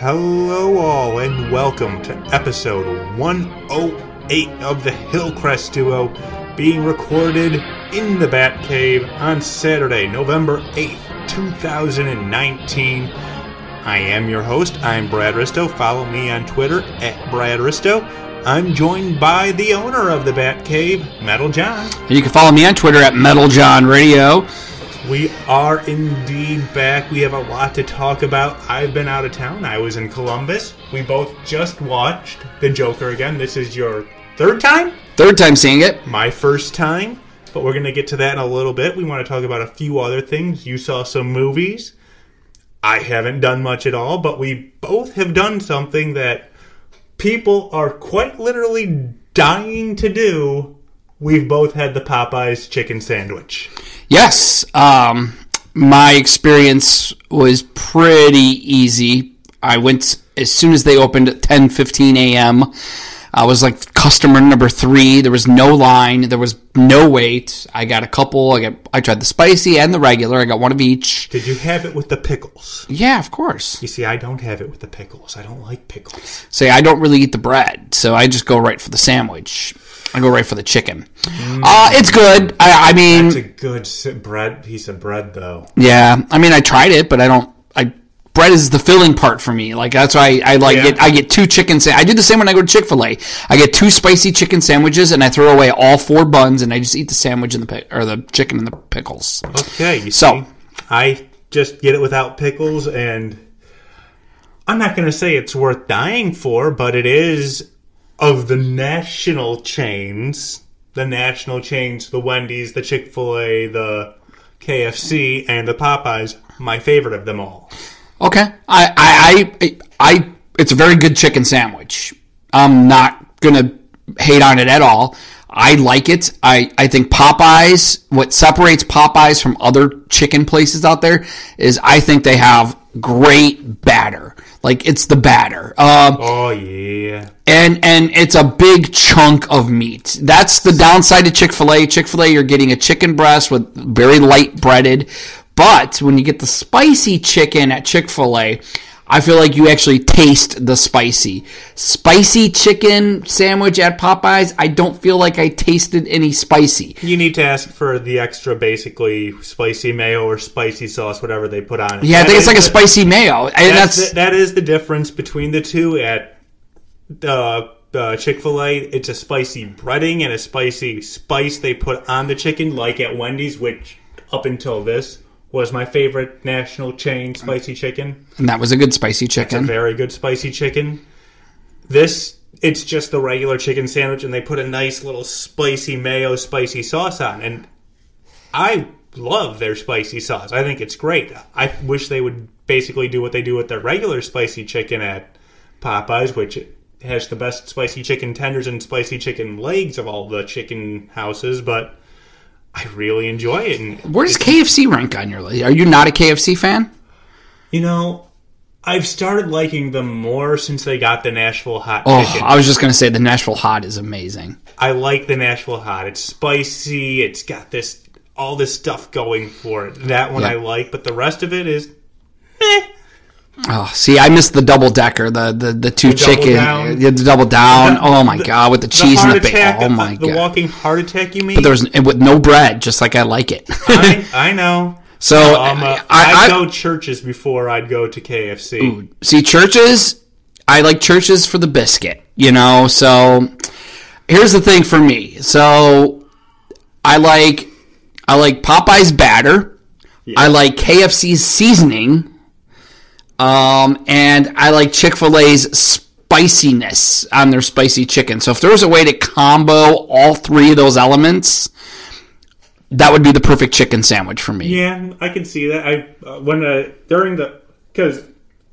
Hello, all, and welcome to episode 108 of the Hillcrest Duo, being recorded in the Batcave on Saturday, November 8th, 2019. I am your host. I'm Brad Risto. Follow me on Twitter at Brad Risto. I'm joined by the owner of the Batcave, Metal John. And you can follow me on Twitter at Metal John Radio. We are indeed back. We have a lot to talk about. I've been out of town. I was in Columbus. We both just watched The Joker again. This is your third time? Third time seeing it. My first time. But we're going to get to that in a little bit. We want to talk about a few other things. You saw some movies. I haven't done much at all, but we both have done something that people are quite literally dying to do. We've both had the Popeyes chicken sandwich. Yes. Um, my experience was pretty easy. I went as soon as they opened at 10 15 a.m. I was like customer number three. There was no line. There was no wait. I got a couple. I got. I tried the spicy and the regular. I got one of each. Did you have it with the pickles? Yeah, of course. You see, I don't have it with the pickles. I don't like pickles. Say I don't really eat the bread, so I just go right for the sandwich. I go right for the chicken. Uh, it's good. I, I mean, It's a good bread piece of bread, though. Yeah, I mean, I tried it, but I don't. I bread is the filling part for me. Like that's why I, I like Yeah. it. I get two chicken. Sa- I do the same when I go to Chick Fil A. I get two spicy chicken sandwiches, and I throw away all four buns, and I just eat the sandwich and the pic- or the chicken and the pickles. Okay, So- see, I just get it without pickles, and I'm not going to say it's worth dying for, but it is of the national chains, the national chains, the Wendy's, the Chick Fil A, the KFC, and the Popeyes. My favorite of them all. Okay, I, I, I, I, it's a very good chicken sandwich. I'm not gonna hate on it at all. I like it. I, I think Popeyes, what separates Popeyes from other chicken places out there is I think they have great batter. Like it's the batter. Um, Oh yeah, and and it's a big chunk of meat. That's the downside to Chick Fil A. Chick Fil A, you're getting a chicken breast with very light breaded, but when you get the spicy chicken at Chick Fil A, I feel like you actually taste the spicy. Spicy chicken sandwich at Popeyes, I don't feel like I tasted any spicy. you need to ask for the extra, basically spicy mayo or spicy sauce, whatever they put on it. Yeah, I think it's like a spicy mayo, and That's that's the, that is the difference between the two. At uh, uh, Chick Fil A, it's a spicy breading and a spicy spice they put on the chicken, like at Wendy's, which up until this was my favorite national chain spicy chicken. and that was a good spicy It's a chicken. very good spicy chicken. This it's just the regular chicken sandwich, and they put a nice little spicy mayo, spicy sauce on, and I love their spicy sauce. I think it's great. I wish they would basically do what they do with their regular spicy chicken at Popeyes, which has the best spicy chicken tenders and spicy chicken legs of all the chicken houses, but I really enjoy it. And Where does KFC rank on your list? Are you not a KFC fan? you know, I've started liking them more since they got the Nashville hot Oh, chicken. I was just gonna say the Nashville Hot is amazing. I like the Nashville hot. It's spicy. It's got this all this stuff going for it. That one Yeah. I like, but the rest of it is Oh, see, I missed the double decker, the the, the two double chicken, down. the double down. The- oh my the- god, with the the cheese and the bacon. Oh my the god. walking heart attack. You mean? but there was with no bread, just like I like it. I, I know. so Um, uh, I, I, I'd go Church's before I'd go to KFC. see Church's. I like Church's for the biscuit, you know. So here's the thing for me. So I like I like Popeye's batter. I like KFC's seasoning. Um, and I like Chick Fil A's spiciness on their spicy chicken. So if there was a way to combo all three of those elements, that would be the perfect chicken sandwich for me. Yeah, I can see that. I uh, when uh, during the because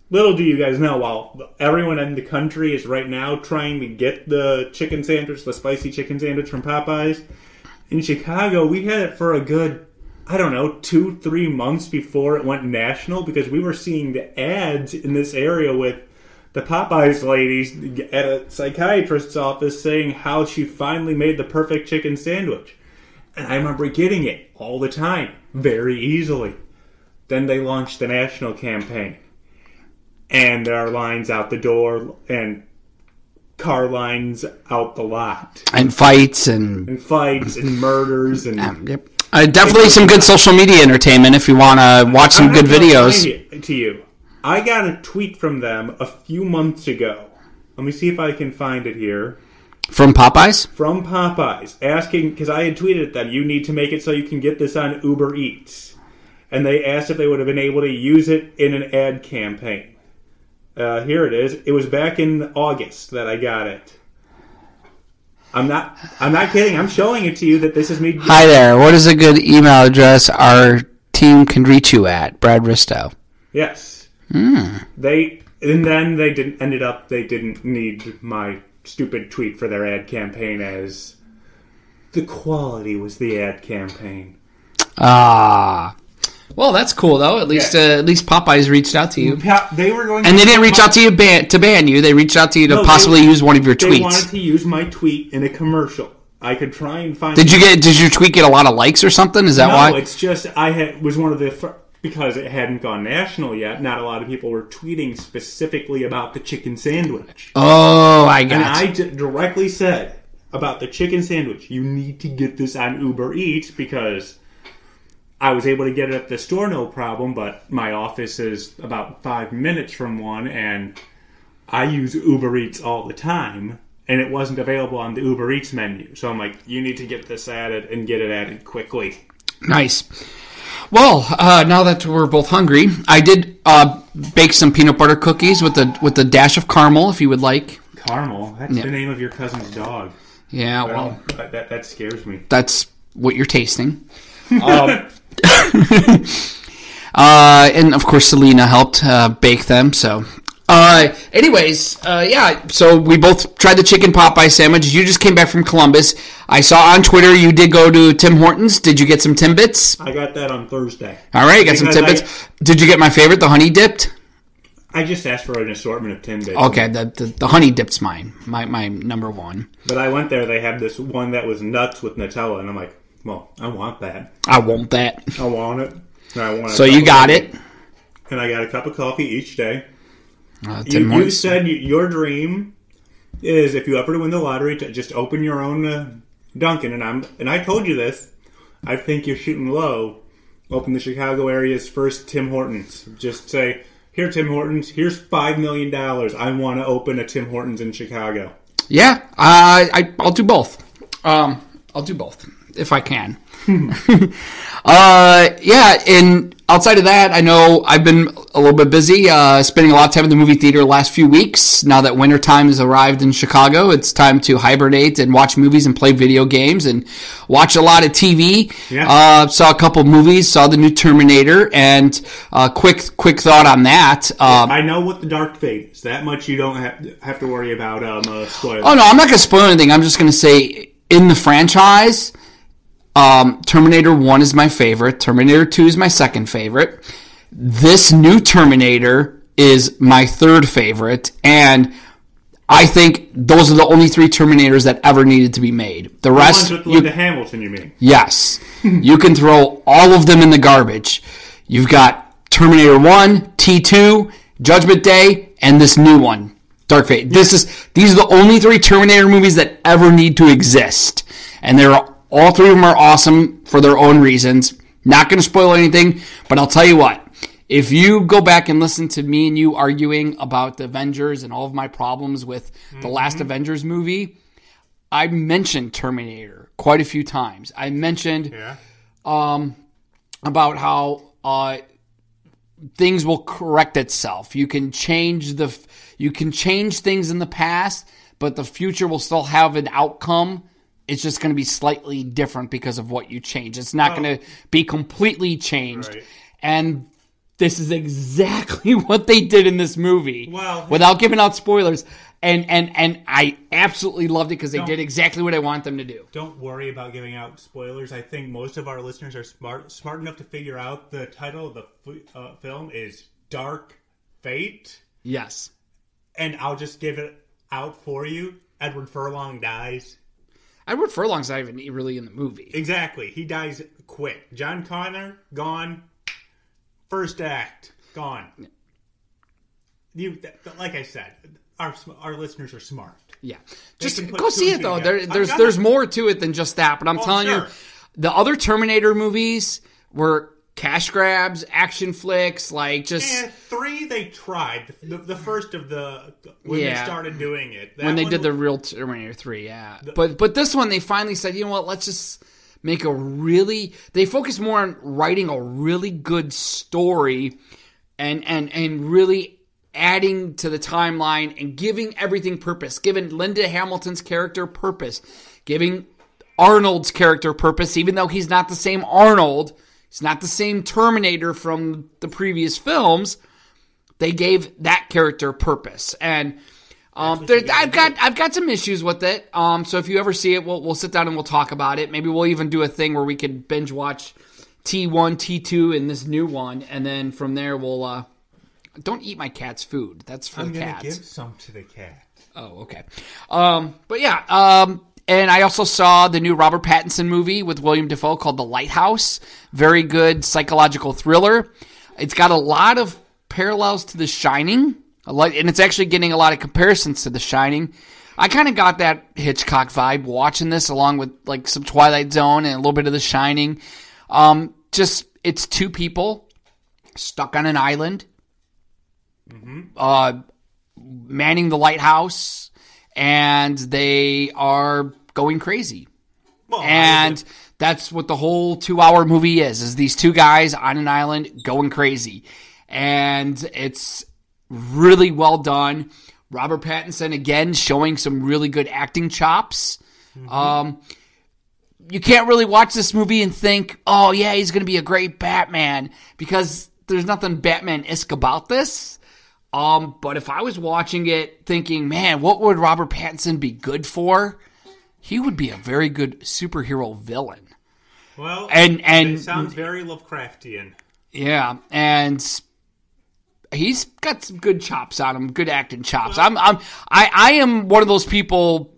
little do you guys know, while everyone in the country is right now trying to get the chicken sandwich, the spicy chicken sandwich from Popeyes, in Chicago we had it for a good. I don't know, two, three months before it went national because we were seeing the ads in this area with the Popeyes ladies at a psychiatrist's office saying how she finally made the perfect chicken sandwich. And I remember getting it all the time, very easily. Then they launched the national campaign. and there are lines out the door and car lines out the lot, And fights and and fights and murders and. Um, yep. Uh, definitely some good social media entertainment if you want to watch some good videos. to- To you, I got a tweet from them a few months ago. Let me see if I can find it here. From Popeyes? from Popeyes asking because I had tweeted at them, you need to make it so you can get this on Uber Eats, and they asked if they would have been able to use it in an ad campaign. Uh, here it is. It was back in August that I got it. I'm not. I'm not kidding. I'm showing it to you that this is me. Hi there. What is a good email address our team can reach you at? Brad Risto. Yes. They and then they didn't ended up. They didn't need my stupid tweet for their ad campaign as the quality was the ad campaign. Ah. Well, that's cool though. At least Yeah. uh, at least Popeyes reached out to you. Pa- They were going, And they didn't reach out to you ban- to ban you. They reached out to you to No, they- possibly use one of your They tweets. wanted to use my tweet in a commercial. I could try and find. Did you get? Did your tweet get a lot of likes or something? Is that No, why? No, it's just I had was one of the fir- because it hadn't gone national yet. Not a lot of people were tweeting specifically about the chicken sandwich, Oh, I and got. I you. d- directly said about the chicken sandwich. You need to get this on Uber Eats because. I was able to get it at the store, no problem, but my office is about five minutes from one, and I use Uber Eats all the time, and it wasn't available on the Uber Eats menu. So I'm like, you need to get this added and get it added quickly. Nice. Well, uh, now that we're both hungry, I did uh, bake some peanut butter cookies with a with a dash of caramel, if you would like. Caramel, that's the name of your cousin's dog. Yeah, well, Well, that, that, that scares me. that's what you're tasting. Um, Uh, and of course, Selena helped uh, bake them. So, uh, anyways, uh, yeah. So we both tried the chicken Popeye sandwich. You just came back from Columbus. I saw on Twitter you did go to Tim Hortons. Did you get some Timbits? I got that on Thursday. All right, got some Because I- Timbits. Did you get my favorite, the honey dipped? I just asked for an assortment of Timbits. Okay, the, the the honey dip's mine. My my number one. But I went there, they had this one that was nuts with Nutella, and I'm like, well, I want that. I want that. I want it. I want So you got it. And I got a cup of coffee each day. Uh, You, you said you, your dream is if you ever win the lottery to just open your own uh, Dunkin', and I'm and I told you this. I think you're shooting low. Open the Chicago area's first Tim Hortons. Just say, "Here, Tim Hortons. Here's five million dollars. I want to open a Tim Hortons in Chicago." Yeah, I, I I'll do both. Um, I'll do both if I can. uh, yeah, and outside of that, I know I've been a little bit busy, uh, spending a lot of time in the movie theater the last few weeks. Now that winter time has arrived in Chicago, it's time to hibernate and watch movies and play video games and watch a lot of TV. Yeah. Uh, saw a couple movies, saw the new Terminator, and uh, quick quick thought on that. Um, I know what the Dark Fate is. That much you don't have have to worry about um, uh, spoilers. Oh no, I'm not going to spoil anything. I'm just going to say in the franchise, um, Terminator One is my favorite. Terminator Two is my second favorite. This new Terminator is my third favorite, and I think those are the only three Terminators that ever needed to be made. The The rest, ones with you- Linda Hamilton, you mean? Yes. you can throw all of them in the garbage. You've got Terminator 1, T2, Judgment Day, and this new one, Dark Fate. This is these are the only three Terminator movies that ever need to exist. And they're all three of them are awesome for their own reasons. Not going to spoil anything, but I'll tell you what. If you go back and listen to me and you arguing about the Avengers and all of my problems with the last Avengers movie, I mentioned Terminator quite a few times. I mentioned Yeah. um, about how uh, things will correct itself. You can change the you can change things in the past, but the future will still have an outcome. It's just going to be slightly different because of what you change. It's not going to be completely changed. Right. And this is exactly what they did in this movie. Well- without giving out spoilers. And and and I absolutely loved it because they Don't- did exactly what I want them to do. Don't worry about giving out spoilers. I think most of our listeners are smart smart enough to figure out the title of the f- uh, film is Dark Fate, Yes. and I'll just give it out for you. Edward Furlong dies. Edward Furlong's not even really in the movie. Exactly. He dies quick. John Connor gone. First act gone. you th- th- like I said, our our listeners are smart. Yeah, just go see it though. There, there's gonna. there's more to it than just that. But I'm Oh, telling you, the other Terminator movies were cash grabs, action flicks, like just And three, they tried the, the first of the when Yeah. they started doing it. When they did the real Terminator Three. Yeah, but but this one they finally said, you know what? Let's just make a really. They focus more on writing a really good story, and and and really adding to the timeline and giving everything purpose, giving Linda Hamilton's character purpose, giving Arnold's character purpose, even though he's not the same Arnold. He's not the same Terminator from the previous films. They gave that character purpose, and um, there, I've got I've got some issues with it. Um, so if you ever see it, we'll we'll sit down and we'll talk about it. Maybe we'll even do a thing where we could binge watch T one, T two, and this new one, and then from there we'll. Uh, don't eat my cat's food. That's for I'm the cats. give some to the cat. Oh, okay. Um, but yeah, um, and I also saw the new Robert Pattinson movie with William Dafoe called The Lighthouse. Very good psychological thriller. It's got a lot of parallels to The Shining, and it's actually getting a lot of comparisons to The Shining. I kind of got that Hitchcock vibe watching this, along with like some Twilight Zone and a little bit of The Shining. Um, just it's two people stuck on an island. Uh, manning the lighthouse and they are going crazy. Well, And that's what the whole 2-hour movie is. Is these two guys on an island going crazy. And it's really well done. Robert Pattinson again showing some really good acting chops. Um you can't really watch this movie and think, "Oh yeah, he's going to be a great Batman" because there's nothing Batman-esque about this. Um, but if I was watching it thinking, man, what would Robert Pattinson be good for? He would be a very good superhero villain. well, And and it sounds very Lovecraftian. yeah, and he's got some good chops on him, good acting chops. I'm I'm I I am one of those people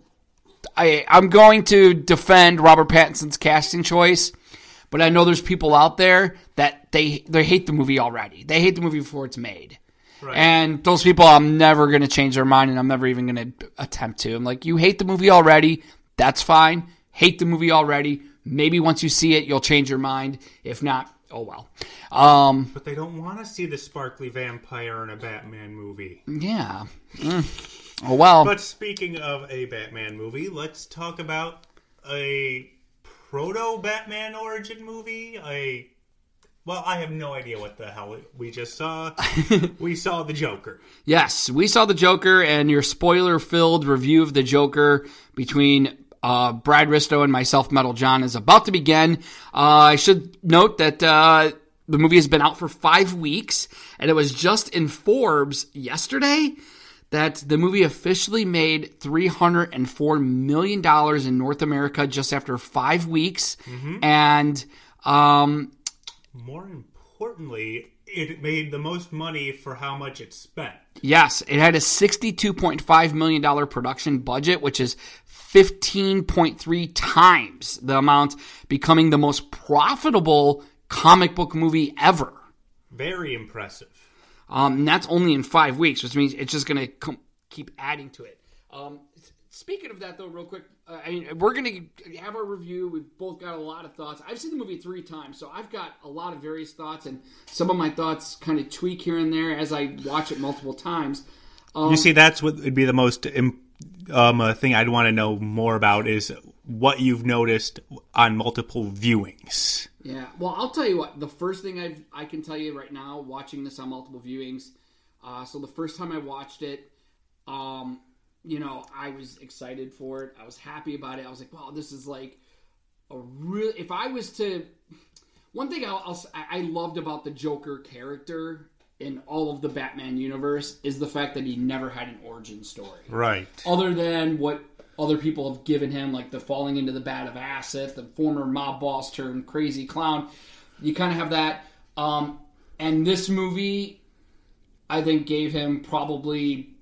I I'm going to defend Robert Pattinson's casting choice, but I know there's people out there that they they hate the movie already. They hate the movie before it's made. Right. And those people, I'm never going to change their mind, and I'm never even going to attempt to. I'm like, you hate the movie already. That's fine. Hate the movie already. Maybe once you see it, you'll change your mind. If not, oh well. Um, But they don't want to see the sparkly vampire in a Batman movie. yeah. Mm. Oh well. But speaking of a Batman movie, let's talk about a proto Batman origin movie. A well, I have no idea what the hell we just saw. we saw the Joker. Yes, we saw the Joker, and your spoiler-filled review of the Joker between uh, Brad Risto and myself, Metal John, is about to begin. Uh, I should note that uh, the movie has been out for five weeks, and it was just in Forbes yesterday that the movie officially made $304 million in North America just after five weeks. And um, More importantly, it made the most money for how much it spent. Yes, it had a $62.5 million production budget, which is 15.3 times the amount, becoming the most profitable comic book movie ever. Very impressive. Um, and that's only in five weeks, which means it's just going to com- keep adding to it. Um, speaking of that, though, real quick, uh, I mean, we're going to have our review. We've both got a lot of thoughts. I've seen the movie three times, so I've got a lot of various thoughts, and some of my thoughts kind of tweak here and there as I watch it multiple times. Um, you see, that's what would be the most im- um, a thing I'd want to know more about is what you've noticed on multiple viewings. Yeah. Well, I'll tell you what. The first thing I I can tell you right now, watching this on multiple viewings. Uh, so the first time I watched it, um, you know, I was excited for it. I was happy about it. I was like, wow, this is like a real. If I was to, one thing I'll, I'll, I I loved about the Joker character in all of the Batman universe is the fact that he never had an origin story Right. other than what other people have given him, like the falling into the bat of acid, the former mob boss turned crazy clown. You kind of have that. Um, and this movie, I think, gave him probably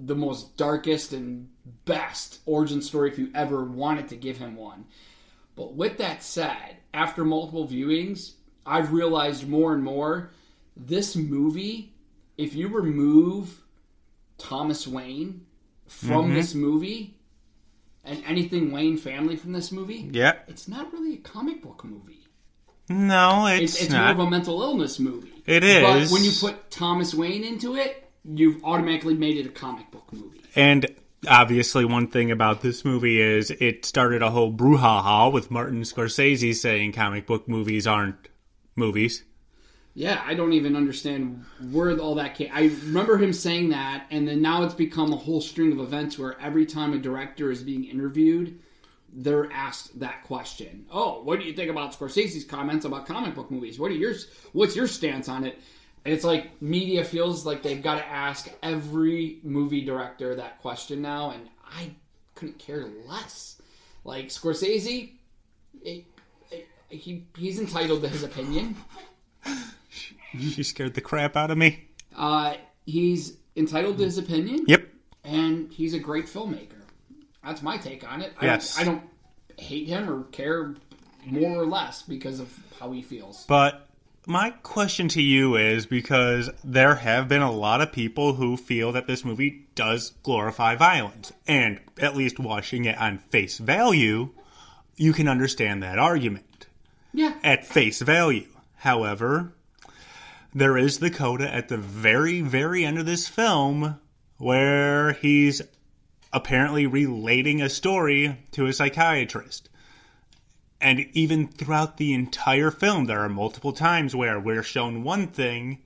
the most darkest and best origin story if you ever wanted to give him one. But with that said, after multiple viewings, I've realized more and more this movie if you remove Thomas Wayne from Mm-hmm. this movie and anything Wayne family from this movie, Yeah. it's not really a comic book movie. No, it's, It's, it's more of a mental illness movie. It is. But when you put Thomas Wayne into it, you've automatically made it a comic book movie. And obviously, one thing about this movie is it started a whole brouhaha with Martin Scorsese saying comic book movies aren't movies. Yeah, I don't even understand where all that came. I remember him saying that, and then now it's become a whole string of events where every time a director is being interviewed, they're asked that question. Oh, what do you think about Scorsese's comments about comic book movies? What are yours? What's your stance on it? And it's like media feels like they've got to ask every movie director that question now, and I couldn't care less. Like Scorsese, it, it, he he's entitled to his opinion. She scared the crap out of me. Uh, he's entitled to his opinion, Yep. and he's a great filmmaker. That's my take on it. I Yes. Don't, I don't hate him or care more or less because of how he feels. But my question to you is because there have been a lot of people who feel that this movie does glorify violence. And at least watching it on face value, you can understand that argument. Yeah, At face value. However, there is the coda at the very, very end of this film where he's apparently relating a story to a psychiatrist. And even throughout the entire film, there are multiple times where we're shown one thing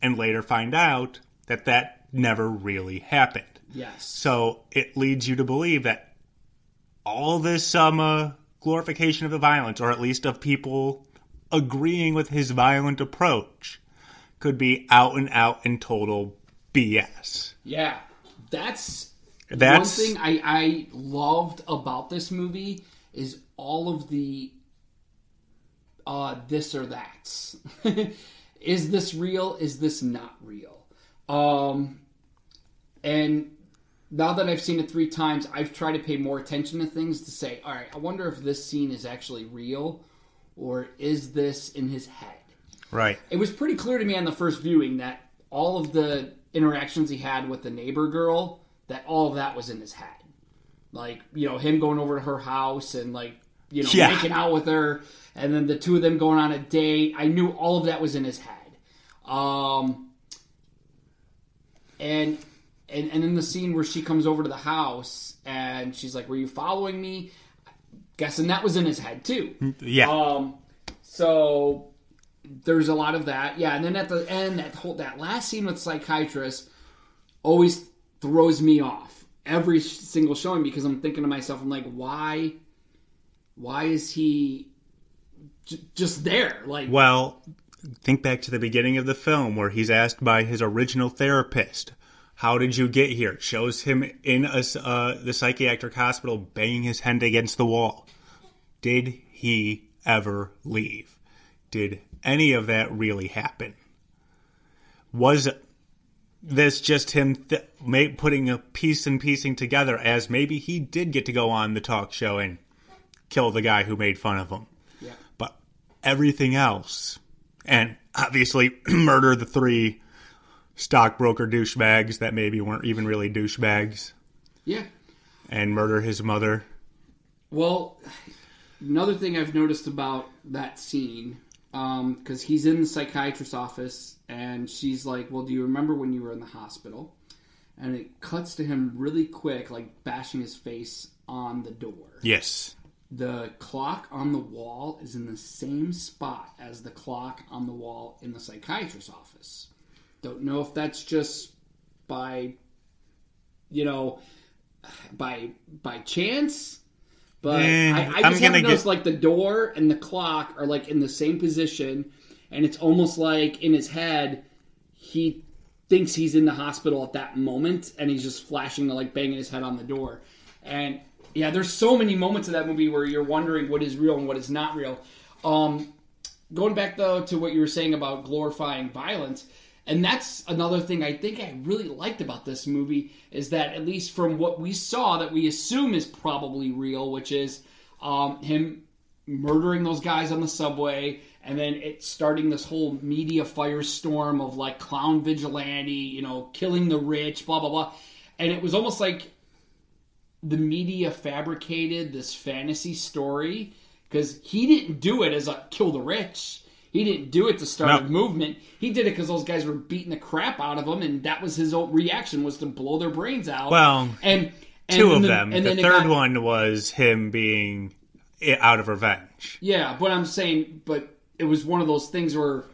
and later find out that that never really happened. yes, So it leads you to believe that all this um, uh, glorification of the violence, or at least of people agreeing with his violent approach, could be out and out and total BS. yeah. That's, That's- one thing I, I loved about this movie is all of the uh, this or that's. is this real? Is this not real? Um, and now that I've seen it three times, I've tried to pay more attention to things to say, all right, I wonder if this scene is actually real or is this in his head? Right. It was pretty clear to me on the first viewing that all of the interactions he had with the neighbor girl, that all of that was in his head. Like, you know, him going over to her house and like, you know, Yeah. making out with her, and then the two of them going on a date. I knew all of that was in his head. Um, and and and in the scene where she comes over to the house and she's like, "Were you following me?" Guessing that was in his head too. Yeah. Um, so there's a lot of that, yeah. And then at the end, that whole that last scene with psychiatrist always throws me off every single showing because I'm thinking to myself, I'm like, why, why is he j- just there? Like, Well, think back to the beginning of the film where he's asked by his original therapist, "How did you get here?" Shows him in a, uh, the psychiatric hospital banging his head against the wall. Did he ever leave? Did any of that really happen? Was this just him th- putting a piece and piecing together as maybe he did get to go on the talk show and kill the guy who made fun of him? yeah, but everything else, and obviously murder the three stockbroker douchebags that maybe weren't even really douchebags, yeah. and murder his mother. Well, another thing I've noticed about that scene, Um, because he's in the psychiatrist's office, and she's like, "Well, do you remember when you were in the hospital?" And it cuts to him really quick, like bashing his face on the door. Yes. The clock on the wall is in the same spot as the clock on the wall in the psychiatrist's office. Don't know if that's just by, you know, by by chance, but Eh, I, I just gonna haven't noticed get- like the door and the clock are like in the same position, and it's almost like in his head he thinks he's in the hospital at that moment, and he's just flashing the like banging his head on the door, and yeah, there's so many moments of that movie where you're wondering what is real and what is not real. Um, going back though to what you were saying about glorifying violence and that's another thing i think i really liked about this movie is that at least from what we saw that we assume is probably real which is um, him murdering those guys on the subway and then it starting this whole media firestorm of like clown vigilante, you know, killing the rich, blah blah blah, and it was almost like the media fabricated this fantasy story because he didn't do it as a kill the rich. He didn't do it to start No. a movement. He did it because those guys were beating the crap out of him, and that was his own reaction was to blow their brains out. Well, and, and Two of the- them. and The third got- one was him being out of revenge. Yeah, but I'm saying, but it was one of those things where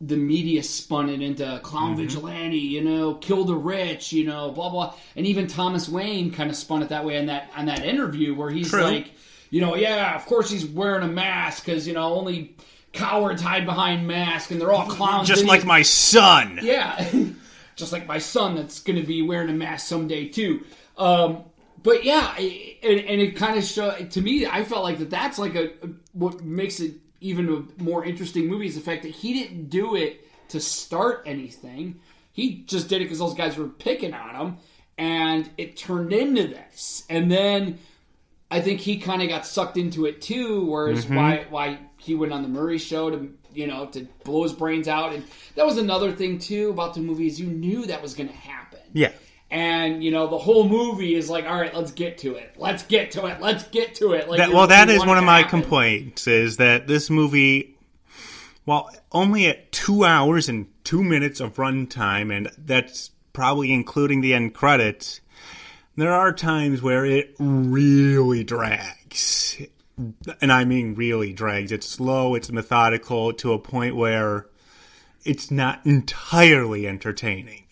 the media spun it into clown Mm-hmm. vigilante, you know, kill the rich, you know, blah blah. And even Thomas Wayne kind of spun it that way in that on that interview where he's True. like, you know, yeah, of course he's wearing a mask because you know only cowards hide behind masks and they're all clowns. Just like my son. yeah, just like my son that's going to be wearing a mask someday too. Um, but yeah, and, and it kind of show to me. I felt like that. That's like a, a- what makes it even a more interesting movie is the fact that he didn't do it to start anything. He just did it because those guys were picking on him, and it turned into this. And then I think he kind of got sucked into it too. Whereas Mm-hmm. why why he went on the Murray show to you know to blow his brains out, and that was another thing too about the movie is you knew that was going to happen. Yeah. And you know the whole movie is like, all right, let's get to it. Let's get to it. Let's get to it. Like, That, well, that you one of my happen. complaints is that this movie, well, only at two hours and two minutes of runtime, and that's probably including the end credits, there are times where it really drags. And I mean really drags. It's slow, it's methodical to a point where it's not entirely entertaining.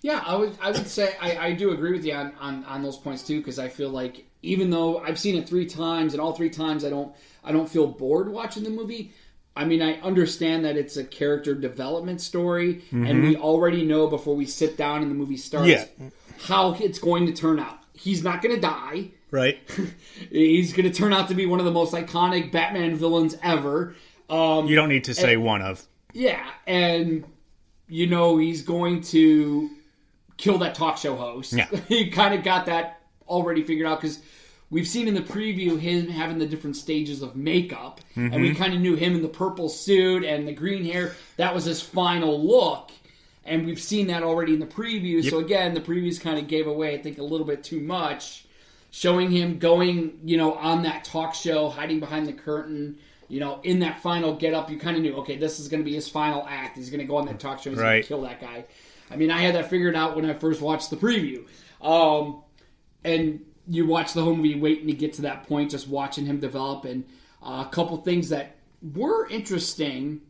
Yeah, I would I would say I, I do agree with you on, on, on those points too because I feel like even though I've seen it three times and all three times I don't I don't feel bored watching the movie. I mean I understand that it's a character development story and mm-hmm. we already know before we sit down and the movie starts Yeah. how it's going to turn out. He's not going to die. Right? He's going to turn out to be one of the most iconic Batman villains ever. Um, You don't need to say one of. yeah, and you know he's going to kill that talk show host. Yeah. he kind of got that already figured out because we've seen in the preview him having the different stages of makeup, and Mm-hmm. we kind of knew him in the purple suit and the green hair. That was his final look. And we've seen that already in the preview. So again, the previews kind of gave away, I think, a little bit too much showing him going, you know, on that talk show, hiding behind the curtain, you know, in that final get up, you kind of knew, okay, this is going to be his final act. He's going to go on that talk show. He's going to kill that guy. I mean, I had that figured out when I first watched the preview. Um, and you watch the whole movie waiting to get to that point, just watching him develop, and uh, a couple things that were interesting.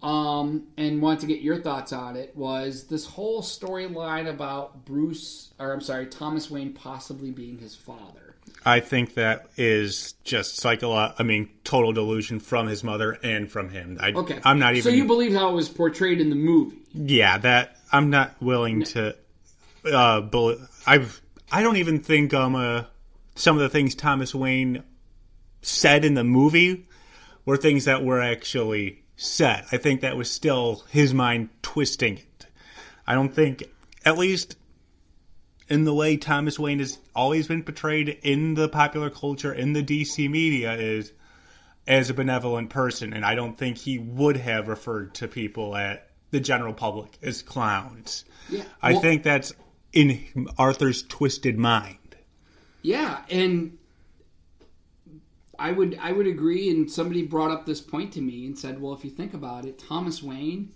Um, and want to get your thoughts on it was this whole storyline about Bruce, or I'm sorry, Thomas Wayne possibly being his father. I think that is just psycholo- I mean, total delusion from his mother and from him. I, Okay, I'm not even. So you believe how it was portrayed in the movie? yeah, that I'm not willing to. Uh, bel I've. I don't even think um uh, some of the things Thomas Wayne said in the movie were things that were actually said. I think that was still his mind twisting it. I don't think, at least in the way Thomas Wayne has always been portrayed in the popular culture, in the DC media, is as a benevolent person, and I don't think he would have referred to people at the general public as clowns. Yeah, I think that's in Arthur's twisted mind. Yeah, and I would I would agree. And somebody brought up this point to me and said, "Well, if you think about it, Thomas Wayne,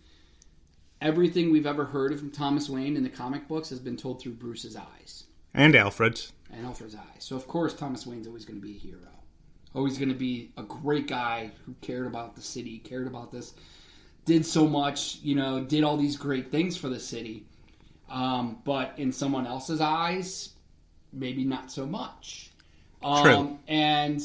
everything we've ever heard from Thomas Wayne in the comic books has been told through Bruce's eyes And Alfred's. and Alfred's eyes. So of course, Thomas Wayne's always going to be a hero, always going to be a great guy who cared about the city, cared about this, did so much, you know, did all these great things for the city. Um, but in someone else's eyes, maybe not so much. Um, True. And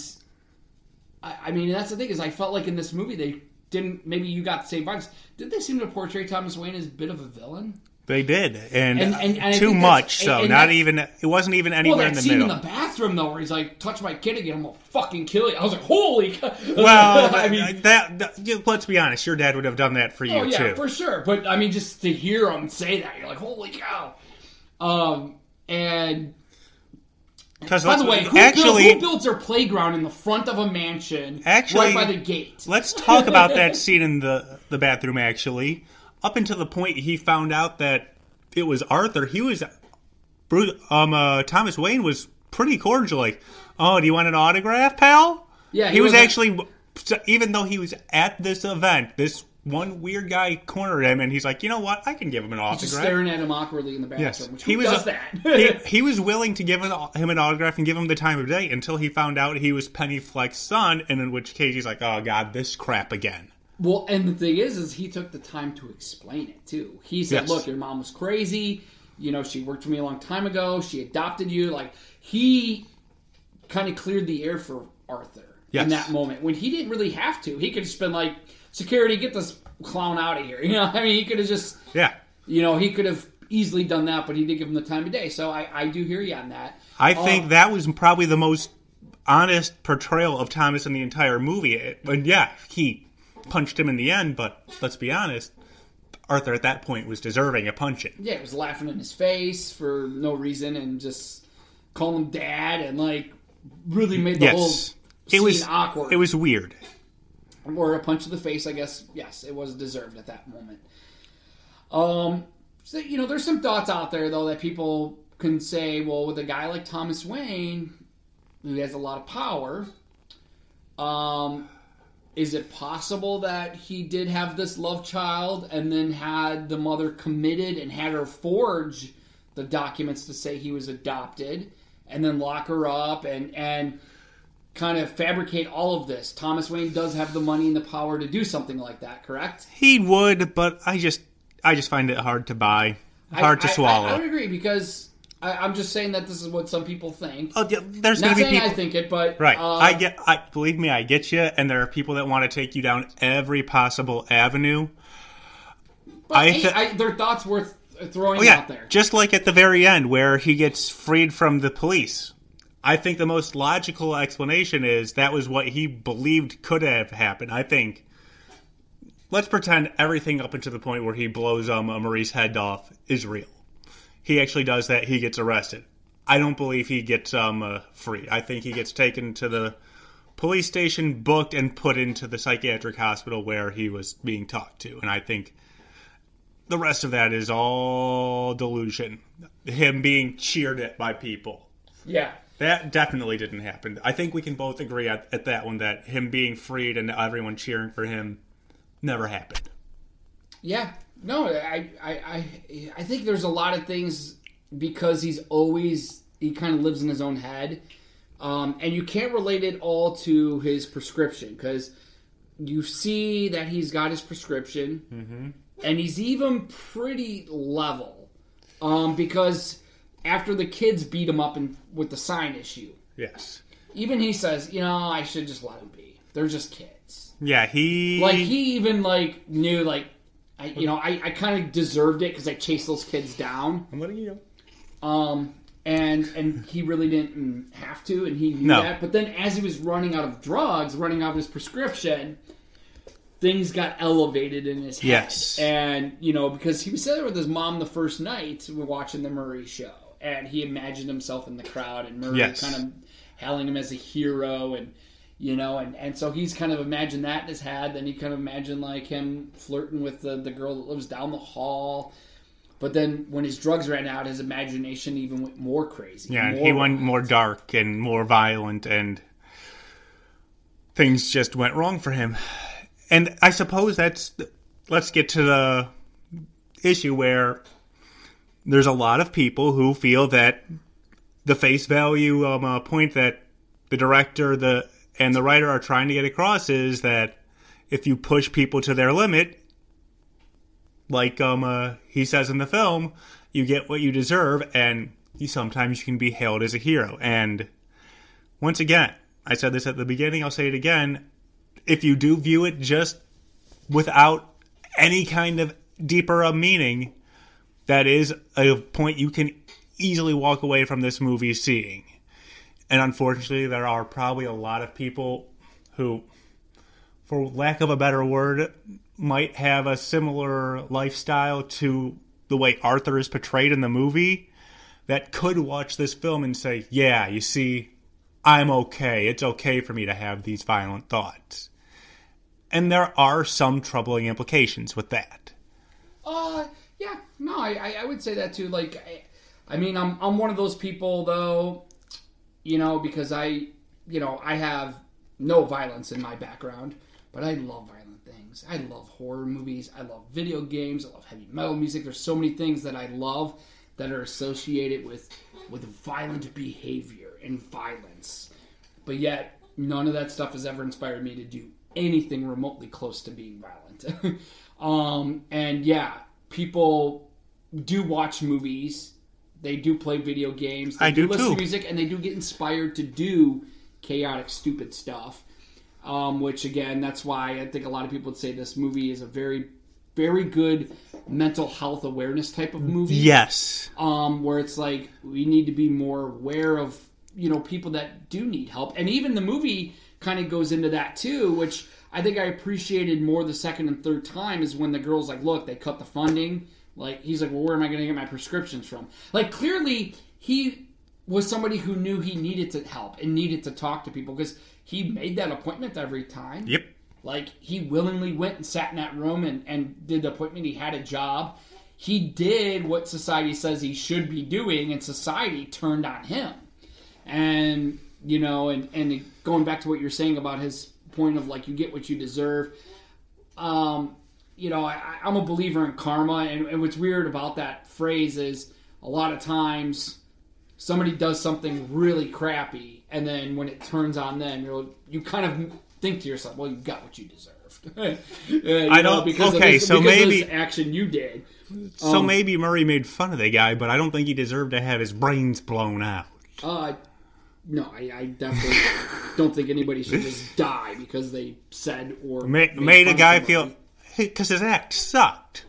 I, I mean, that's the thing is, I felt like in this movie they didn't. Maybe you got the same vibes. Did they seem to portray Thomas Wayne as a bit of a villain? They did, and, And- and- and too much. So not even. It wasn't even Well, anywhere that in the scene middle. in the bathroom though, where he's like, "Touch my kid again, I'm gonna fucking kill you." I was like, "Holy!" cow. well, I mean, that, that- let's be honest. Your dad would have done that for you Oh yeah, too. for sure. But I mean, just to hear him say that, you're like, holy cow. Um, and Because By the way, who, actually, build, who builds their playground in the front of a mansion Actually- right by the gate? let's talk about that scene in the the bathroom. Actually, up until the point he found out that it was Arthur, he was Bruce, um uh, Thomas Wayne was pretty cordial. Like, oh, do you want an autograph, pal? Yeah, he, he was actually even though he was at this event, this one weird guy cornered him, and he's like, you know what, I can give him an Just autograph. staring at him awkwardly in the bathroom. Yes, Which, he was. does a- that? he, he was willing to give him, an autograph and give him the time of day until he found out he was Penny Fleck's son, and in which case he's like, "Oh God, this crap again." Well, and the thing is, is he took the time to explain it too. He said, Yes. "Look, your mom was crazy. You know, she worked for me a long time ago. She adopted you. Like he kind of cleared the air for Arthur in that moment when he didn't really have to. He could just been like, "Security, get this clown out of here." You know, I mean, he could have just, Yeah, you know, he could have easily done that, but he did give him the time of day. So I, I do hear you on that. I think Um, that was probably the most honest portrayal of Thomas in the entire movie. It- And yeah, he punched him in the end, but let's be honest, Arthur at that point was deserving a punching. Yeah, he was laughing in his face for no reason and just calling him dad and like really made the Yes, whole it scene was awkward. It was weird. Or a punch to the face, I guess. Yes, it was deserved at that moment. Um, so, you know, there's some thoughts out there though that people can say, well, with a guy like Thomas Wayne, who has a lot of power, um, is it possible that he did have this love child and then had the mother committed and had her forge the documents to say he was adopted and then lock her up and and kind of fabricate all of this. Thomas Wayne does have the money and the power to do something like that, correct? He would, but I just, I just find it hard to buy, hard I- to I- swallow. I, I would agree because I, I'm just saying that this is what some people think. oh, yeah, there's Not going to be saying people. I think it, but Right. uh, I get I believe me, I get you and there are people that want to take you down every possible avenue. but, I hey, I- their thoughts worth throwing Oh yeah, out there. just like at the very end where he gets freed from the police. I think the most logical explanation is that was what he believed could have happened. I think let's pretend everything up until the point where he blows um Murray's head off is real. He actually does that. He gets arrested. I don't believe he gets um uh, free. I think he gets taken to the police station, booked, and put into the psychiatric hospital where he was being talked to. And I think the rest of that is all delusion. Him being cheered at by people. Yeah. That definitely didn't happen. I think we can both agree at, at that one that him being freed and everyone cheering for him never happened. Yeah. No, I, I, I, I think there's a lot of things because he's always he kind of lives in his own head, um, and you can't relate it all to his prescription because you see that he's got his prescription, and he's even pretty level, um, because after the kids beat him up in, with the sign issue, Yes. even he says, you know, I should just let them be. They're just kids Yeah, he. like he even like knew like I you know I, I kind of deserved it because I chased those kids down I'm letting you know. um and and he really didn't have to and he knew No. that but then as he was running out of drugs running out of his prescription things got elevated in his head Yes. and you know because he was sitting there with his mom the first night we were watching the Murray show and he imagined himself in the crowd and Murray Yes. kind of hailing him as a hero and you know and, and so he's kind of imagined that in his head then he kind of imagined like him flirting with the, the girl that lives down the hall but then when his drugs ran out his imagination even went more crazy Yeah, more he went wild. more dark and more violent, and things just went wrong for him. And I suppose that's. Let's get to the issue where there's a lot of people who feel that the face value um, uh, point that the director the and the writer are trying to get across is that if you push people to their limit, like um uh, he says in the film, you get what you deserve, and you sometimes you can be hailed as a hero. And once again, I said this at the beginning, I'll say it again. If you do view it just without any kind of deeper uh, meaning, that is a point you can easily walk away from this movie seeing. And unfortunately, there are probably a lot of people who, for lack of a better word, might have a similar lifestyle to the way Arthur is portrayed in the movie. that could watch this film and say, "Yeah, you see, I'm okay. It's okay for me to have these violent thoughts." And there are some troubling implications with that. Uh, yeah, no, I, I, would say that too. Like, I, I mean, I'm, I'm one of those people though, you know, because I, you know, I have no violence in my background, but I love violent things. I love horror movies. I love video games. I love heavy metal music. There's so many things that I love that are associated with with violent behavior and violence. But yet, none of that stuff has ever inspired me to do anything remotely close to being violent. um, and yeah, people do watch movies. They do play video games. They I do listen too. to music, and they do get inspired to do chaotic, stupid stuff. Um, which again, that's why I think a lot of people would say this movie is a very, very good mental health awareness type of movie Yes. um, where it's like we need to be more aware of you know people that do need help, and even the movie kind of goes into that too, which I think I appreciated more the second and third time is when the girl's like, look, they cut the funding. Like he's like, well, where am I going to get my prescriptions from? Like clearly he was somebody who knew he needed to help and needed to talk to people because he made that appointment every time. Yep. Like he willingly went and sat in that room and, and did the appointment. He had a job. He did what society says he should be doing, and society turned on him. And you know, and and going back to what you're saying about his point of like you get what you deserve. Um, you know, I, I'm a believer in karma, and, and what's weird about that phrase is a lot of times somebody does something really crappy, and then when it turns on them, you're you kind of think to yourself, "Well, you got what you deserved." You I know, don't- because okay, of this, so because maybe- this action you did. So Um, maybe Murray made fun of the guy, but I don't think he deserved to have his brains blown out. Uh, no, I, I definitely don't think anybody should just die because they said or Ma- made made a guy feel because his act sucked,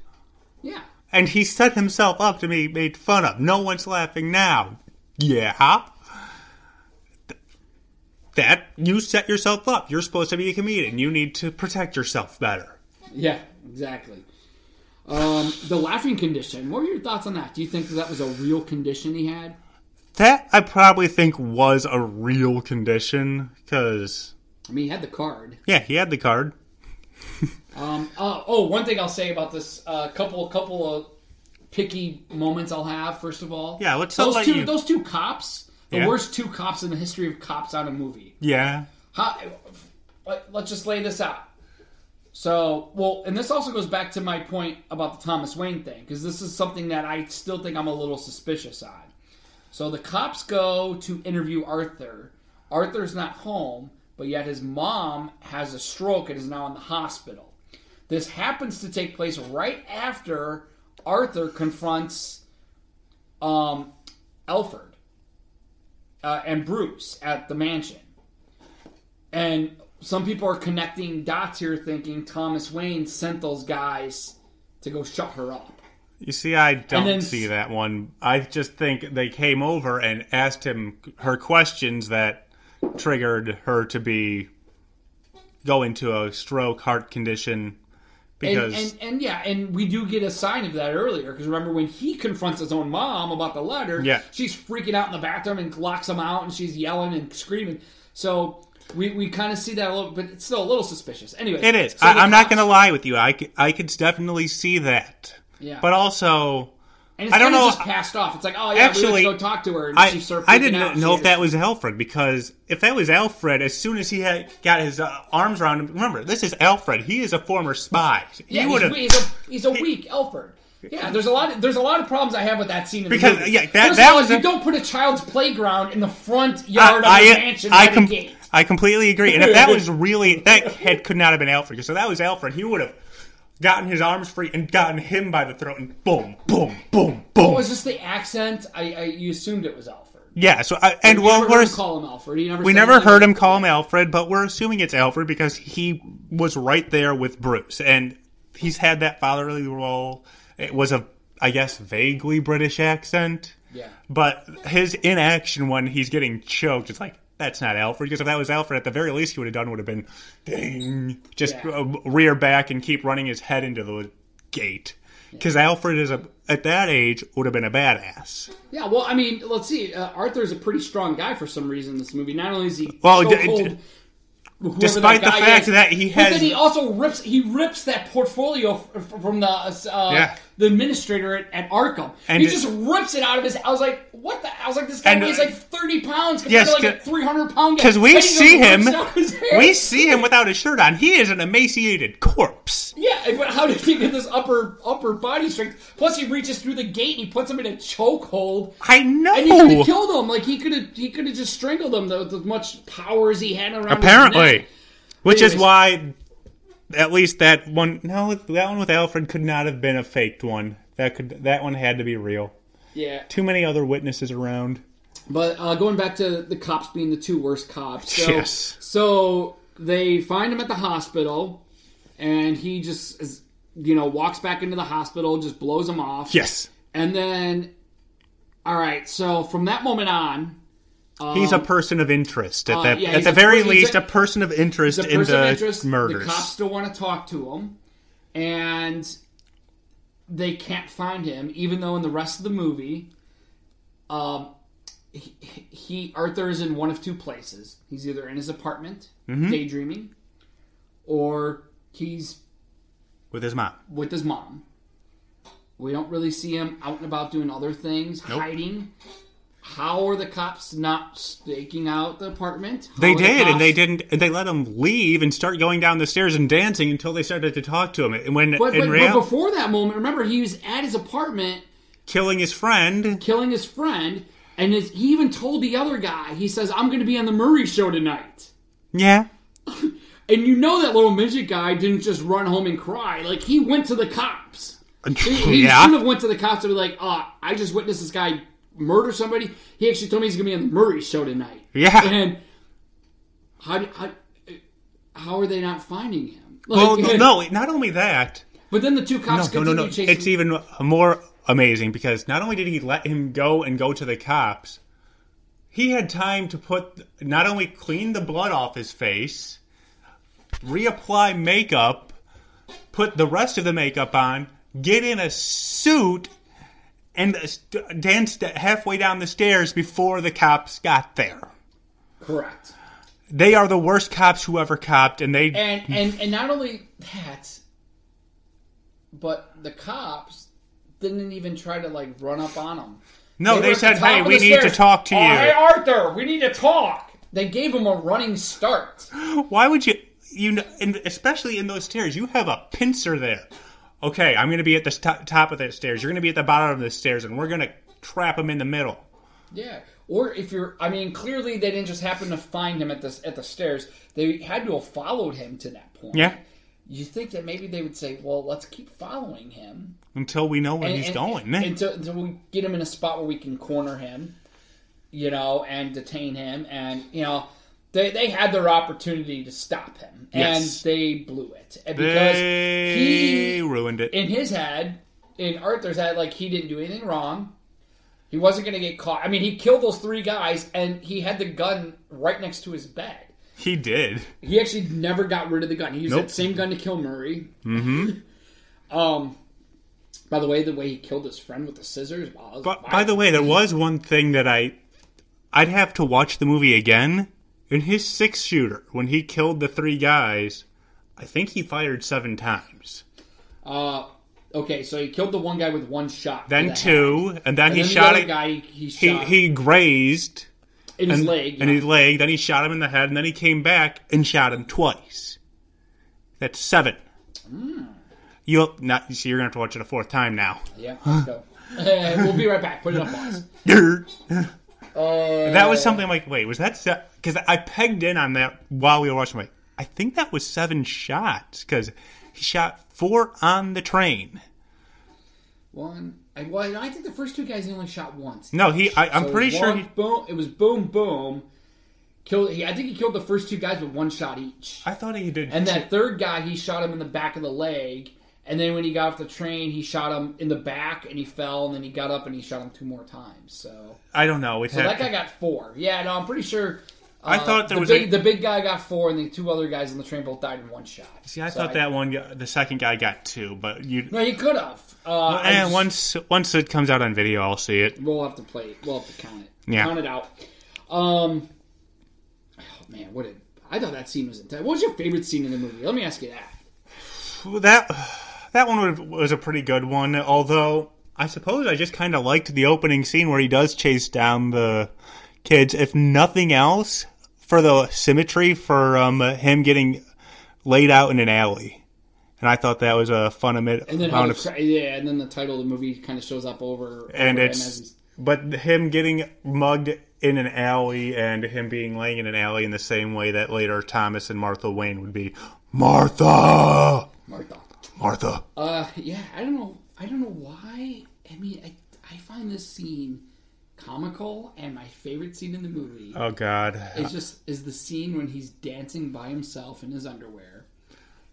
Yeah, and he set himself up to be made fun of. No one's laughing now. Yeah. Th- That you set yourself up. You're supposed to be a comedian. You need to protect yourself better. yeah, exactly. Um, the laughing condition. What were your thoughts on that? Do you think that, that was a real condition he had? That I probably think was a real condition because I mean, he had the card. yeah, he had the card. Um, uh, oh, one thing I'll say about this, a uh, couple, couple of picky moments I'll have. First of all, Yeah, let's those two, you- those two cops, the Yeah. worst two cops in the history of cops on a movie. Yeah. How, let's just lay this out. So, well, and this also goes back to my point about the Thomas Wayne thing, because this is something that I still think I'm a little suspicious on. So the cops go to interview Arthur. Arthur's not home, but yet his mom has a stroke and is now in the hospital. This happens to take place right after Arthur confronts um, Alfred uh, and Bruce at the mansion. And some people are connecting dots here, thinking Thomas Wayne sent those guys to go shut her up. You see, I don't then- see that one. I just think they came over and asked him her questions that triggered her to be go into a stroke heart condition because and, and and yeah, and we do get a sign of that earlier because remember when he confronts his own mom about the letter, Yeah. she's freaking out in the bathroom and locks him out, and she's yelling and screaming. So we, we kind of see that a little, but it's still a little suspicious. Anyway, it is. so I, I'm not going to lie with you. I I could definitely see that. Yeah, But also, and it's I don't know- Just passed off. It's like, oh yeah, Actually, we go talk to her, and I. I didn't out. know She if that was Alfred because if that was Alfred, as soon as he had got his uh, arms around him, remember this is Alfred. He is a former spy. Yeah, he he's, he's a he's a weak Alfred. Yeah, there's a lot. Of, there's a lot of problems I have with that scene. In Because, yeah, that- First that all, was you a- don't put a child's playground in the front yard I, of I, mansion I, by com- the gate. I completely agree. And if that was really that head could not have been Alfred, So that was Alfred, he would have gotten his arms free and gotten him by the throat and boom, boom, boom, boom. Oh, was this the accent? I, I you assumed it was Alfred. yeah. So I, and You well, never we're him call him Alfred. You never we said never anything heard him call him Alfred, but we're assuming it's Alfred because he was right there with Bruce, and he's had that fatherly role. It was a, I guess, vaguely British accent. Yeah. But his inaction when he's getting choked, it's like that's not Alfred. Because if that was Alfred, at the very least, he would have done would have been, ding, just Yeah. uh, rear back and keep running his head into the gate. because Alfred is a at that age would have been a badass. Yeah, well, I mean, let's see. Uh, Arthur's a pretty strong guy for some reason in this movie. Not only is he Well, so d- cold, d- despite the fact is, that he has, but then he also rips he rips that portfolio from the uh, Yeah. The administrator at, at Arkham. And he it- just rips it out of his. I was like, what the? I was like, this guy And, weighs uh, like thirty pounds compared yes, to like a three hundred pound guy. Because we And he just see him, rips out his hair. we see him without his shirt on. He is an emaciated corpse. Yeah, but how did he get this upper upper body strength? Plus, he reaches through the gate and he puts him in a chokehold. I know. And he could have killed him. Like he could have, he could have just strangled him with as much power as he had around. his Apparently, which is why, at least that one. No, that one with Alfred could not have been a faked one. That could that one had to be real. Yeah, Too many other witnesses around. but uh, going back to the cops being the two worst cops. So, Yes. So they find him at the hospital, and he just, is, you know, walks back into the hospital, just blows him off. Yes, And then, all right. So from that moment on, he's a person of interest. At, uh, that, yeah, at the very he's a- least, a, person of interest the in person of the interest, murders. the cops still want to talk to him, and they can't find him, even though in the rest of the movie, um, he, he Arthur is in one of two places. He's either in his apartment Mm-hmm. daydreaming, or he's with his mom. with his mom. We don't really see him out and about doing other things, Nope. hiding. How are the cops not staking out the apartment? How They are the did, and they didn't. and They let him leave and start going down the stairs and dancing until they started to talk to him. And when But, but, real, but before that moment, remember he was at his apartment killing his friend. killing his friend, and his, he even told the other guy, he says, "I'm going to be on the Murray Show tonight." Yeah, And you know that little midget guy didn't just run home and cry; like he went to the cops. He, he yeah. should have went to the cops and be like, "Ah, I just witnessed this guy murder somebody." He actually told me he's going to be on the Murray Show tonight. Yeah. And how how how are they not finding him? Well, Like, no, not only that. But then the two No, cops no, no, continue no. chasing. It's even more amazing because not only did he let him go and go to the cops, he had time to put not only clean the blood off his face, reapply makeup, put the rest of the makeup on, get in a suit, and st- danced halfway down the stairs before the cops got there. correct. They are the worst cops who ever copped, and they and and and not only that, but the cops didn't even try to like run up on them. no, they at the said, "Hey, we need to talk to "Oh, you." Hey, Arthur, we need to talk. They gave him a running start. Why would you? You know, especially in those stairs, you have a pincer there. Okay, I'm going to be at the st- top of the stairs. You're going to be at the bottom of the stairs, and we're going to trap him in the middle. Yeah. Or if you're, I mean, clearly they didn't just happen to find him at the at the stairs. They had to have followed him to that point. Yeah, You think that maybe they would say, "Well, let's keep following him." until we know where and- he's and- going. until, until we get him in a spot where we can corner him, you know, and detain him, and you know, they they had their opportunity to stop him, and Yes. they blew it And because they he, ruined it. in his head, in Arthur's head, like he didn't do anything wrong. He wasn't going to get caught. I mean, he killed those three guys, and he had the gun right next to his bed. He did. He actually never got rid of the gun. He used Nope. that same gun to kill Murray. Mm-hmm. um. By the way, the way he killed his friend with the scissors. Wow, was But by the way, there was one thing that I, I'd have to watch the movie again. In his six shooter, when he killed the three guys, I think he fired seven times. Uh, okay, so he killed the one guy with one shot. Then the head. two, and then And he then shot the it. guy. He, he He he grazed in his leg. and yeah. his leg. Then he shot him in the head, and then he came back and shot him twice. That's seven. Hmm. You'll not. See, you're gonna have to watch it a fourth time now. Yeah, let's go. we'll be right back. Put it on pause. Uh, that was something like, wait, was that because I pegged in on that while we were watching. Like, I think that was seven shots because he shot four on the train. one. I, well, I think the first two guys he only shot once. No, he. I, I'm So pretty was sure one, he. boom. It was boom, boom. Killed. He, I think he killed the first two guys with one shot each. I thought he did. And that third guy, he shot him in the back of the leg. And then when he got off the train, he shot him in the back, and he fell. And then he got up and he shot him two more times. So, I don't know. It so that guy got four. Yeah, no, I'm pretty sure I thought there the was big, a, the big guy got four, and the two other guys on the train both died in one shot. See, I So thought that one, the second guy got two, but you. No, he could have. Uh, I And just- once once it comes out on video, I'll see it. we'll have to play. it. We'll have to count it. Yeah. Count it out. Um. Oh man, what did I thought that scene was intense. What was your favorite scene in the movie? Let me ask you that. That that one was a pretty good one. Although I suppose I just kind of liked the opening scene where he does chase down the kids. If nothing else, for the symmetry for um, him getting laid out in an alley, and I thought that was a fun ami- And then amount the, of. yeah, and then the title of the movie kind of shows up over. And over it's but him getting mugged in an alley and him being laying in an alley in the same way that later Thomas and Martha Wayne would be Martha, Martha. Martha. Uh, yeah, I don't know. I don't know why. I mean, I, I find this scene comical, and my favorite scene in the movie Oh God. is just is the scene when he's dancing by himself in his underwear.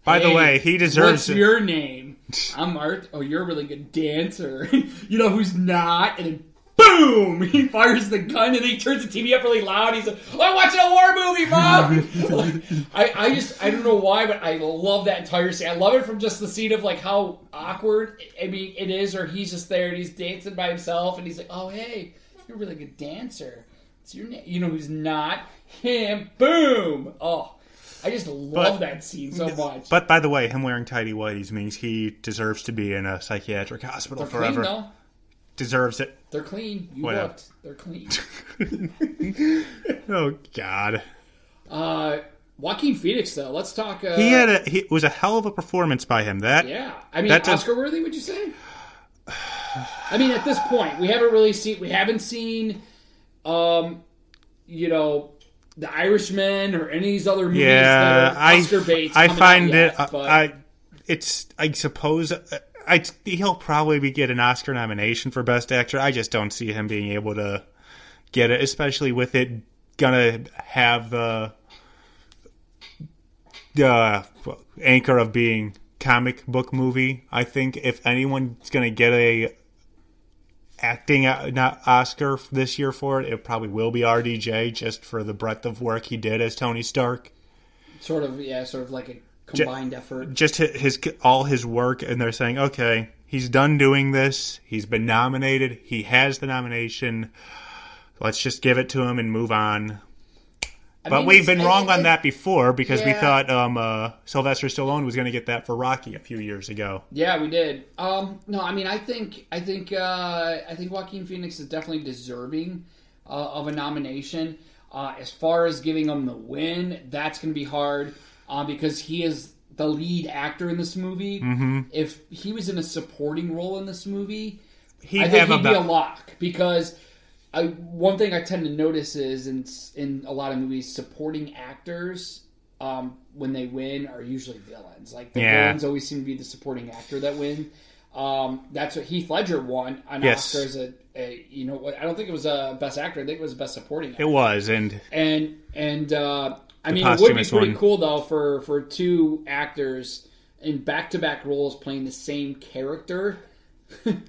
By the way, he deserves What's your name? I'm Art. Oh, you're a really good dancer. you know who's not? And then boom, he fires the gun and he turns the TV up really loud. He's like, oh, "I'm watching a war movie, mom." I, I just I don't know why, but I love that entire scene. I love it from just the scene of like how awkward I mean it is, or he's just there and he's dancing by himself, and he's like, "Oh hey, you're a really good dancer." It's your name. You know who's not him? Boom. Oh. I just love But- that scene so much. But by the way, him wearing tidy whities means he deserves to be in a psychiatric hospital They're forever. clean though. Deserves it. They're clean. You Whatever. looked. They're clean. Oh God. uh, Joaquin Phoenix though. Let's talk. Uh, He had a. He it was a hell of a performance by him. That Yeah, I mean That does- Oscar worthy. Would you say? I mean, at this point, we haven't really seen. We haven't seen, um, you know, the Irishman or any of these other movies yeah, that are I Oscar baits. I find out it. yet, I, but I it's I suppose. uh, I he'll probably be get an Oscar nomination for Best Actor. I just don't see him being able to get it, especially with it gonna have the the anchor of being comic book movie. I think if anyone's gonna get a acting uh, not Oscar this year for it, it probably will be RDJ just for the breadth of work he did as Tony Stark. sort of yeah, sort of like a combined effort. Just hi- his all his work, and they're saying, okay, he's done doing this. He's been nominated. He has the nomination. Let's just give it to him and move on. I But mean, we've been wrong on that before because we thought um, uh, Sylvester Stallone was going to get that for Rocky a few years ago. Yeah, we did. Um, no, I mean, I think, I think, uh, I think Joaquin Phoenix is definitely deserving uh, of a nomination. Uh, as far as giving him the win, that's going to be hard uh, because he is the lead actor in this movie. Mm-hmm. If he was in a supporting role in this movie, He'd I think have he'd be a lock because I, one thing I tend to notice is in in a lot of movies, supporting actors um, when they win are usually villains. Like the Yeah. villains always seem to be the supporting actor that win. Um, that's what Heath Ledger won an Yes. Oscar as a, a you know what I don't think it was a best actor. I think it was best supporting actor. it was, and And and uh, I mean, it would be pretty one. cool though for for two actors in back to back roles playing the same character.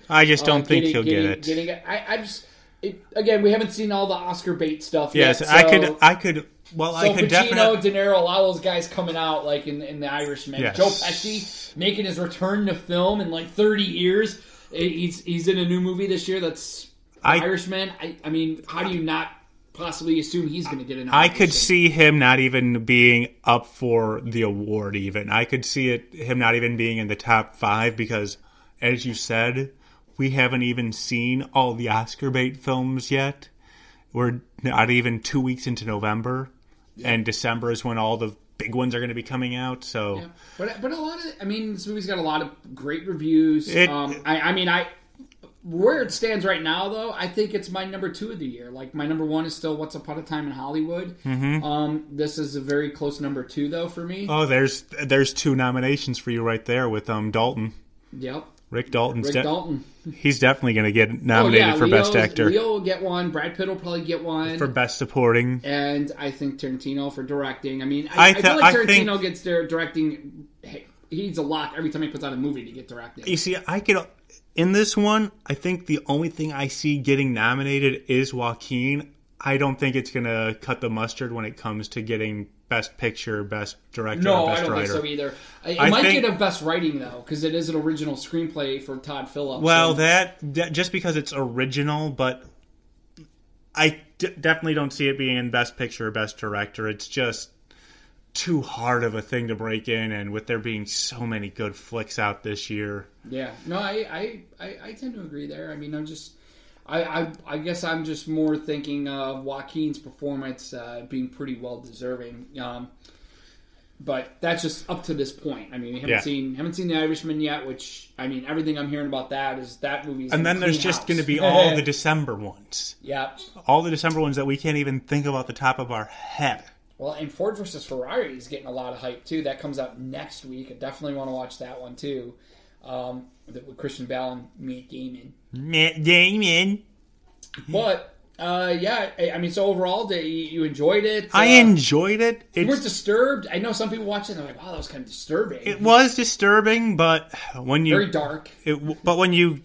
I just don't Uh, think getting- he'll getting- get it. Getting, I, I just it, again, we haven't seen all the Oscar bait stuff yes, yet. I so- could. I could. Well, So I could Pacino, definitely. De Niro, a lot of those guys coming out like in, in The Irishman. Yes. Joe Pesci making his return to film in like 30 years. He's he's in a new movie this year that's I- Irishman. I, I mean, how do you not possibly assume he's going to get an? I could see him not even being up for the award. Even I could see it him not even being in the top five because, as you said, we haven't even seen all the Oscar bait films yet. We're not even two weeks into November, and December is when all the big ones are going to be coming out. So Yeah. But but a lot of I mean this movie's got a lot of great reviews. It- um, I, I mean I where it stands right now though I think it's my number two of the year. Like my number one is still Once Upon a Time in Hollywood. Mm-hmm. Um, this is a very close number two though for me. oh, there's there's two nominations for you right there with um Dalton, yep. Rick Dalton's. Rick de- Dalton. He's definitely going to get Oh, nominated yeah, for Best Actor, Leo will get one. Brad Pitt will probably get one. for Best Supporting. and I think Tarantino for directing. I mean, I, I I, feel like I think- Tarantino gets their directing. He's a lock every time he puts out a movie to get directing. You see, I could in this one. I think the only thing I see getting nominated is Joaquin. I don't think it's gonna cut the mustard when it comes to getting best picture, best director, No, or I best don't writer. think so either. It I might think- get a best writing though, because it is an original screenplay for Todd Phillips. Well, and- that, that just because it's original, but I d- definitely don't see it being in best picture or best director. It's just too hard of a thing to break in, and with there being so many good flicks out this year, Yeah, no, I, I, I, I tend to agree there. I mean, I'm just, I, I, I guess I'm just more thinking of Joaquin's performance uh, being pretty well deserving. Um, but that's just up to this point. I mean, we haven't Yeah. seen haven't seen The Irishman yet, which I mean, everything I'm hearing about that is that movie's and then there's just going to be all the December ones, yeah. all the December ones that we can't even think about the top of our head. Well, and Ford versus Ferrari is getting a lot of hype too. That comes out next week. I definitely want to watch that one too. Um, with with Christian Bale and Matt Damon. Matt Damon. But uh, yeah, I, I mean, so overall, they, you enjoyed it. I Uh, enjoyed it. You weren't disturbed. I know some people watch it and they're like, "Wow, that was kind of disturbing." it was disturbing, but when you very dark. It, but when you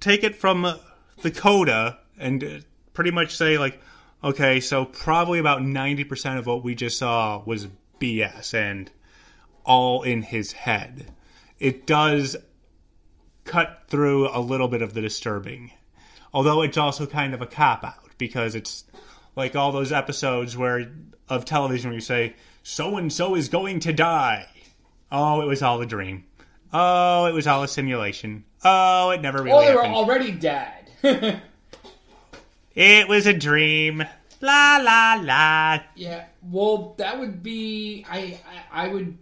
take it from uh, the coda and uh, pretty much say like, okay, so probably about ninety percent of what we just saw was BS and all in his head. It does cut through a little bit of the disturbing, although it's also kind of a cop out because it's like all those episodes where of television where you say so and so is going to die. Oh, it was all a dream. Oh, it was all a simulation. Oh, it never really. Oh, they were already dead. It was a dream. La la la. yeah. Well, that would be. I. I, I would.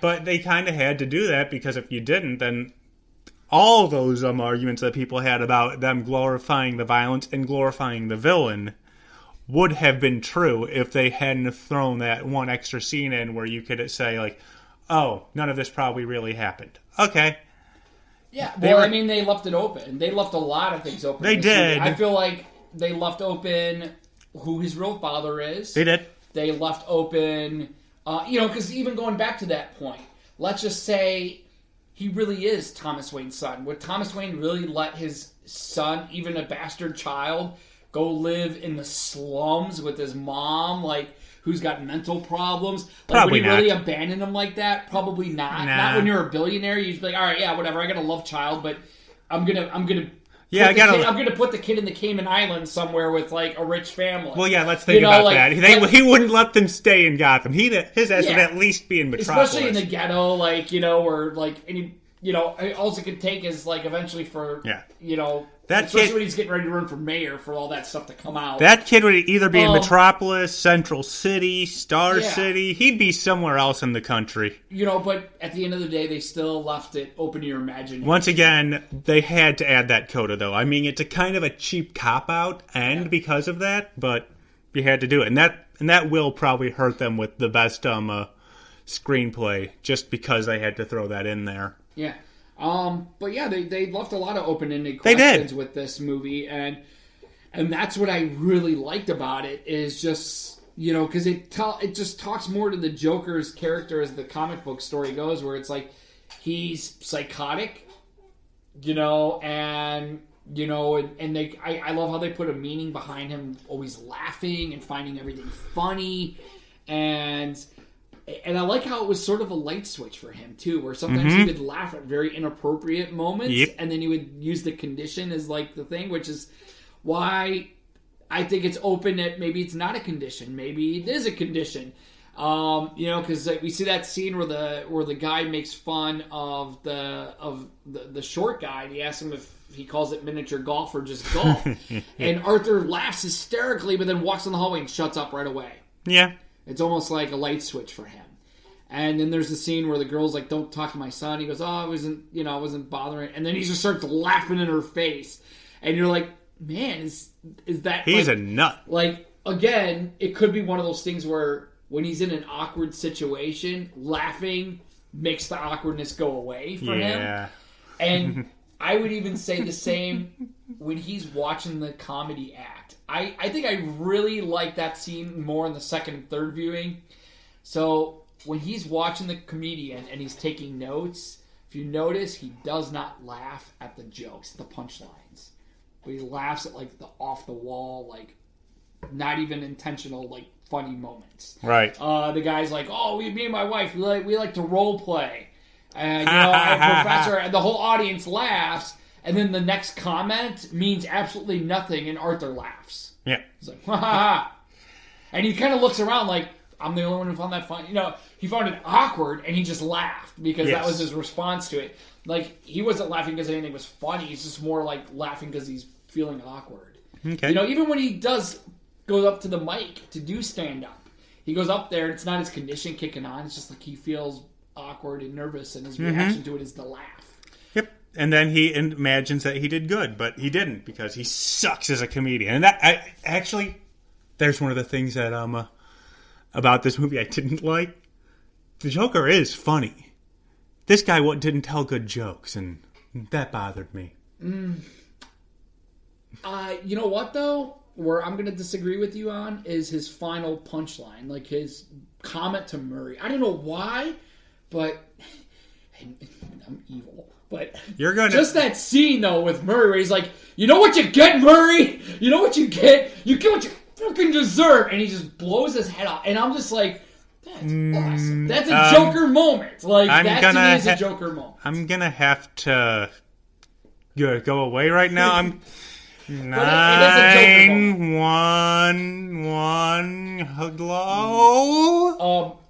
But they kind of had to do that because if you didn't, then all those um, arguments that people had about them glorifying the violence and glorifying the villain would have been true if they hadn't thrown that one extra scene in where you could say like, "Oh, none of this probably really happened." Okay, Yeah. They well, were- I mean, they left it open. They left a lot of things open. They in this movie. did. I feel like they left open who his real father is. they did. they left open, uh, you know, because even going back to that point, let's just say he really is Thomas Wayne's son. Would Thomas Wayne really let his son, even a bastard child, go live in the slums with his mom, like who's got mental problems? Like, Probably would he really abandon him like that? Probably not. Nah. Not when you're a billionaire. You'd be like, all right, yeah, whatever. I got a love child, but I'm gonna, I'm gonna. Yeah, I gotta, kid, I'm gonna put the kid in the Cayman Islands somewhere with like a rich family. Well, yeah, let's think You know, about like- that. They, like- he wouldn't let them stay in Gotham. He'd his ass would at least be in Metropolis. especially in the ghetto, like you know, or like any you know, all it could take is like eventually for Yeah. you know, That especially kid- when he's getting ready to run for mayor for all that stuff to come out. That kid would either be in Um, Metropolis, Central City, Star Yeah. City. He'd be somewhere else in the country. you know, but at the end of the day, they still left it open to your imagination. Once again, they had to add that coda, though. I mean, it's a kind of a cheap cop out, and because of that, but you had to do it, and that and that will probably hurt them with the best um uh, screenplay, just because they had to throw that in there. Yeah. Um, but yeah, they, they left a lot of open ended questions with this movie, and and that's what I really liked about it is just you know because it tell it just talks more to the Joker's character as the comic book story goes, where it's like he's psychotic, you know, and you know, and, and they I, I love how they put a meaning behind him always laughing and finding everything funny, and and I like how it was sort of a light switch for him too, where sometimes he would laugh at very inappropriate moments, Yep. and then he would use the condition as like the thing, which is why I think it's open that maybe it's not a condition, maybe it is a condition. Um, you know, because we see that scene where the where the guy makes fun of the of the, the short guy, and he asks him if he calls it miniature golf or just golf, and Arthur laughs hysterically, but then walks in the hallway and shuts up right away. Yeah, It's almost like a light switch for him. And then there's the scene where the girl's like, "Don't talk to my son." He goes, "Oh, I wasn't, you know, I wasn't bothering." And then he just starts laughing in her face, and you're like, "Man, is is that he's like, a nut. like again? It could be one of those things where when he's in an awkward situation, laughing makes the awkwardness go away for him." Yeah, And I would even say the same when he's watching the comedy act. I, I think I really like that scene more in the second and third viewing. So when he's watching the comedian and he's taking notes, if you notice, he does not laugh at the jokes, the punchlines. But he laughs at like the off the wall, like not even intentional, like funny moments. Right. Uh, the guy's like, "Oh, we, me and my wife, we like, we like to role play," and you know, and professor, and the whole audience laughs, and then the next comment means absolutely nothing, and Arthur laughs. Yeah. He's like, "Ha ha ha," and he kind of looks around like, "I'm the only one who found that funny." You know, he found it awkward, and he just laughed because that was his response to it. Like he wasn't laughing because anything was funny; he's just more like laughing because he's feeling awkward. Okay. You know, even when he does goes up to the mic to do stand up, he goes up there. And it's not his condition kicking on. It's just like he feels awkward and nervous, and his reaction to it is to laugh. Yep. And then he imagines that he did good, but he didn't because he sucks as a comedian. And that I actually, there's one of the things that um uh, about this movie I didn't like. The Joker is funny. This guy didn't tell good jokes, and that bothered me. Uh, you know what though? Where I'm going to disagree with you on is his final punchline, like his comment to Murray. I don't know why, but and I'm evil. But You're gonna just that scene though with Murray, where he's like, "You know what you get, Murray? You know what you get? You get what you fucking deserve," and he just blows his head off, and I'm just like. That's awesome. That's a um, Joker moment. Like I'm that gonna me is a Joker moment. I'm gonna have to go, go away right now. I'm it is a Joker nine one one. Hello. Um,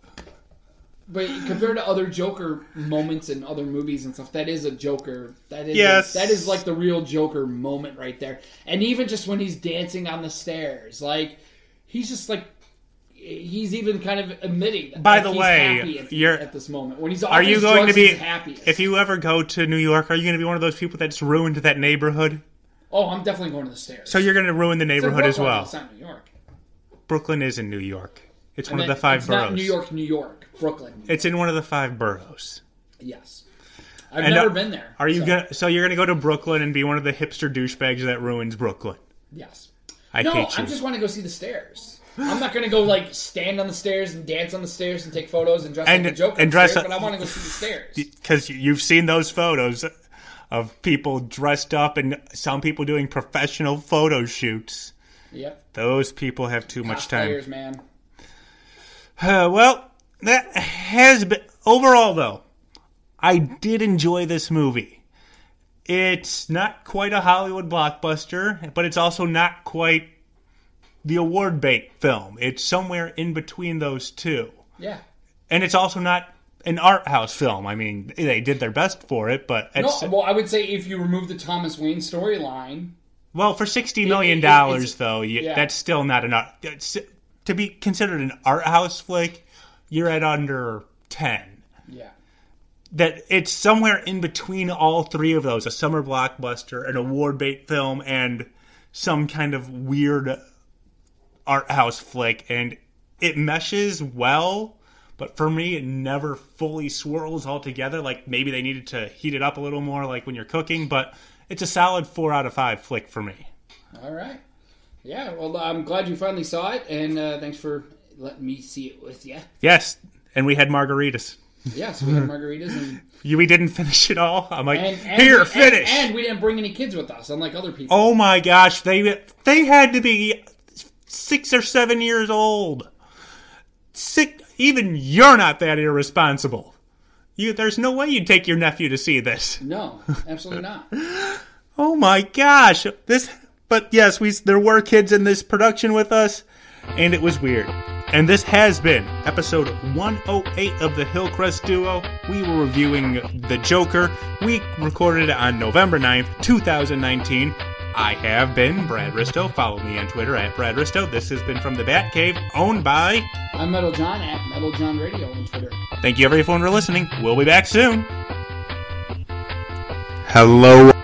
but compared to other Joker moments in other movies and stuff, that is a Joker. That is Yes. that is like the real Joker moment right there. And even just when he's dancing on the stairs, like he's just like he's even kind of admitting. That, By the he's way, happy at, you're- at this moment when he's Are you his going drugs, to be happy? if you ever go to New York? Are you going to be one of those people that's ruined that neighborhood? oh, I'm definitely going to the stairs. So you're going to ruin the neighborhood as well. It's not New York. Brooklyn is in New York. It's one of the five it's boroughs. New York, New York, Brooklyn. It's in one of the five boroughs. yes, I've And, never uh, been there. Are you so, gonna? So you're gonna go to Brooklyn and be one of the hipster douchebags that ruins Brooklyn? Yes. I no. I just want to go see the stairs. I'm not going to go like stand on the stairs and dance on the stairs and take photos and dress And- like the Joker. and dress upstairs, up- but I want to go see the stairs. because you've seen those photos of people dressed up and some people doing professional photo shoots. Yep, Those people have too much time. Cosplayers, man. Uh, well, that has been overall though. I did enjoy this movie. It's not quite a Hollywood blockbuster, but it's also not quite the award bait film. It's somewhere in between those two. Yeah. And it's also not an art house film. I mean, they did their best for it, but No, well, I would say if you remove the Thomas Wayne storyline, well for sixty million it- dollars though. You, yeah. That's still not an art. To be considered an art house flick, you're at under ten. yeah, that it's somewhere in between all three of those a summer blockbuster, an award bait film, and some kind of weird art house flick. And it meshes well, but for me, it never fully swirls all together. Like maybe they needed to heat it up a little more, like when you're cooking, but it's a solid four out of five flick for me. all right. Yeah, well, I'm glad you finally saw it, and uh, thanks for letting me see it with you. Yes, and we had margaritas. Yes, we had margaritas, and, You, we didn't finish it all. I'm like, and, and here, we- finish. And, and we didn't bring any kids with us, unlike other people. Oh my gosh, they they had to be six or seven years old. Sick, even you're not that irresponsible. You, there's no way you'd take your nephew to see this. No, absolutely not. Oh my gosh, this. But yes, we there were kids in this production with us, and it was weird. And this has been episode 108 of the Hillcrest Duo. We were reviewing The Joker. We recorded it on November 9th, 2019. I have been Brad Risto. Follow me on Twitter at Brad Risto. This has been from the Batcave, owned by. I'm Metal John at Metal John Radio on Twitter. Thank you everyone for listening. We'll be back soon. Hello.